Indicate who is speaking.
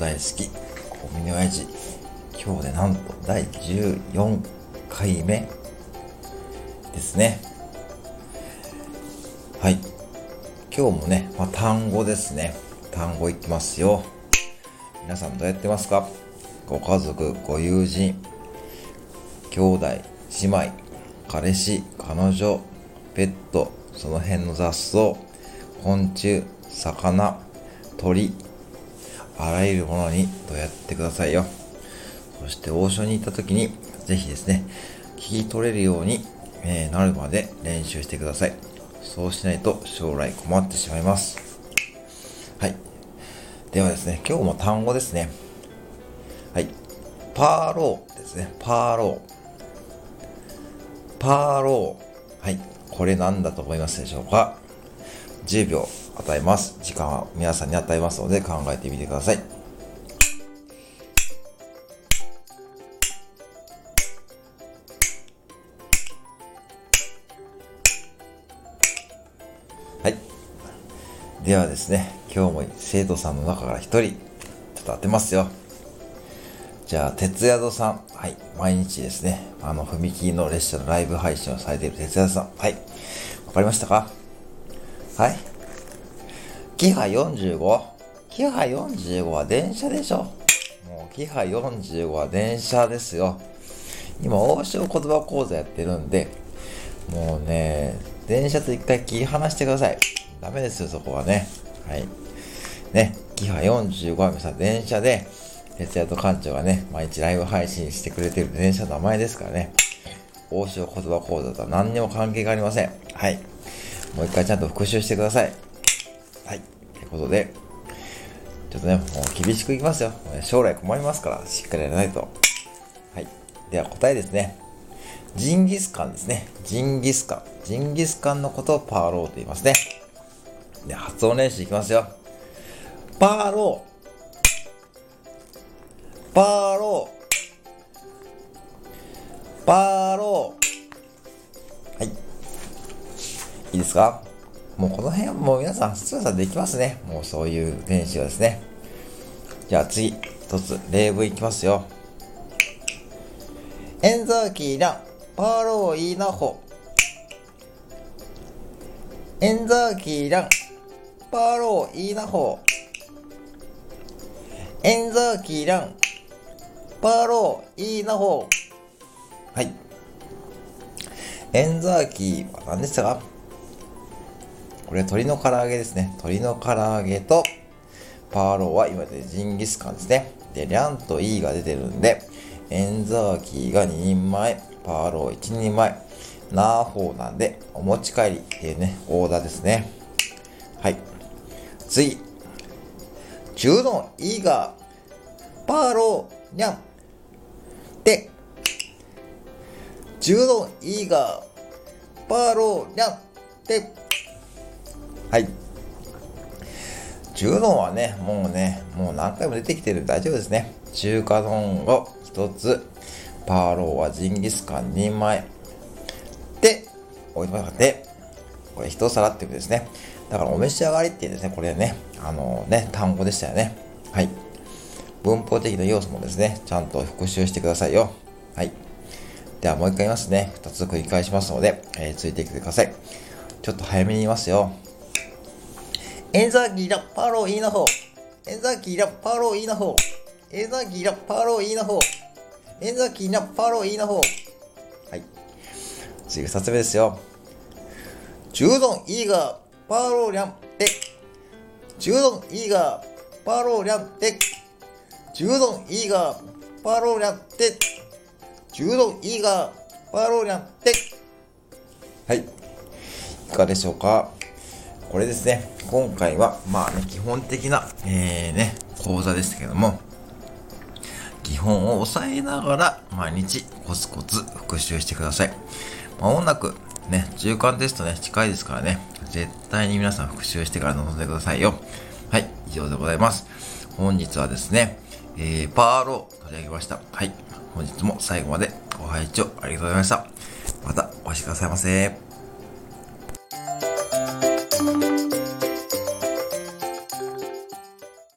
Speaker 1: 大好き、コンビニ親父。今日でなんと第14回目ですね。はい。今日もね、まあ、単語ですね。単語いきますよ。皆さんどうやってますか？ご家族、ご友人、兄弟、姉妹、彼氏、彼女、ペット、その辺の雑草、昆虫、魚、鳥、あらゆるものにどうやってくださいよ。そして王将に行った時に、ぜひですね、聞き取れるように、えー、なるまで練習してください。そうしないと将来困ってしまいます。はい。ではですね、今日も単語ですね。はい。パーローですね。パーロー。パーロー。はい。これ何だと思いますでしょうか ?10 秒与えます。時間は皆さんに与えますので考えてみてください。はい。ではですね、今日も生徒さんの中から一人、ちょっと当てますよ。じゃあ、鉄宿さん。はい。毎日ですね、あの、踏切の列車のライブ配信をされている鉄宿さん。はい。わかりましたか？はい。キハ45。キハ45は電車でしょ。もうキハ45は電車ですよ。今、王将言葉講座やってるんで、もうね、電車と一回切り離してください。ダメですよ、そこはね。はい。ね、キハ45は皆さん電車で、徹夜と館長がね、毎日ライブ配信してくれてる電車の名前ですからね。王将言葉講座とは何にも関係がありません。はい。もう一回ちゃんと復習してください。はい。ということで、ちょっとね、もう厳しくいきますよ。将来困りますから、しっかりやらないと。はい。では答えですね。ジンギスカンですね。ジンギスカン。ジンギスカンのことをパーローと言いますね。で、発音練習いきますよ。パーロー。パーロー。パーロー。はい。いいですか？もうこの辺はもう皆さん、すぐさできますね。もうそういう練習はですね。じゃあ次、一つ例文いきますよ。エンザーキーラン、パーローイーナホ。エンザーキーラン、パーローイーナホ。エンザーキーラン、パーローイーナホ。はい。エンザーキーは何でしたか？これ鶏の唐揚げですね。鶏の唐揚げと、パーローは今でジンギスカンですね。で、リャンとイーが出てるんで、エンザーキーが2人前、パーロー1人前、ナーホーなんで、お持ち帰りっていうね、オーダーですね。はい。次。中のイーガー、パーロー、ニャン。で、中のイーガー、パーロー、ニャン。で、はい。中丼はね、もうね、もう何回も出てきてる大丈夫ですね。中華丼を一つ、パーローはジンギスカン2人前。で、置いてもらって、これ一皿ってことですね。だからお召し上がりっていうですね、これね、あのね、単語でしたよね。はい。文法的な要素もですね、ちゃんと復習してくださいよ。はい。ではもう一回言いますね。二つ繰り返しますので、えー、ついてきてください。ちょっと早めに言いますよ。エンザギラパロイナホ。エンザギラパロイナホ。エンザギラパロイナホ。エンザギラパロイナホ。はい。次二つ目ですよ。中丼イーガーパローリャンテ中丼イーガーパローリャンテ中丼イーガーパローリャンテ中丼イーガーパローリャンテはい。いかがでしょうか？これですね。今回は、まあね、基本的な、えー、ね、講座でしたけども、基本を押さえながら、毎日コツコツ復習してください。まもなく、ね、中間テストね、近いですからね、絶対に皆さん復習してから臨んでくださいよ。はい、以上でございます。本日はですね、えー、パーロを取り上げました。はい、本日も最後までご拝聴ありがとうございました。またお越しくださいませ。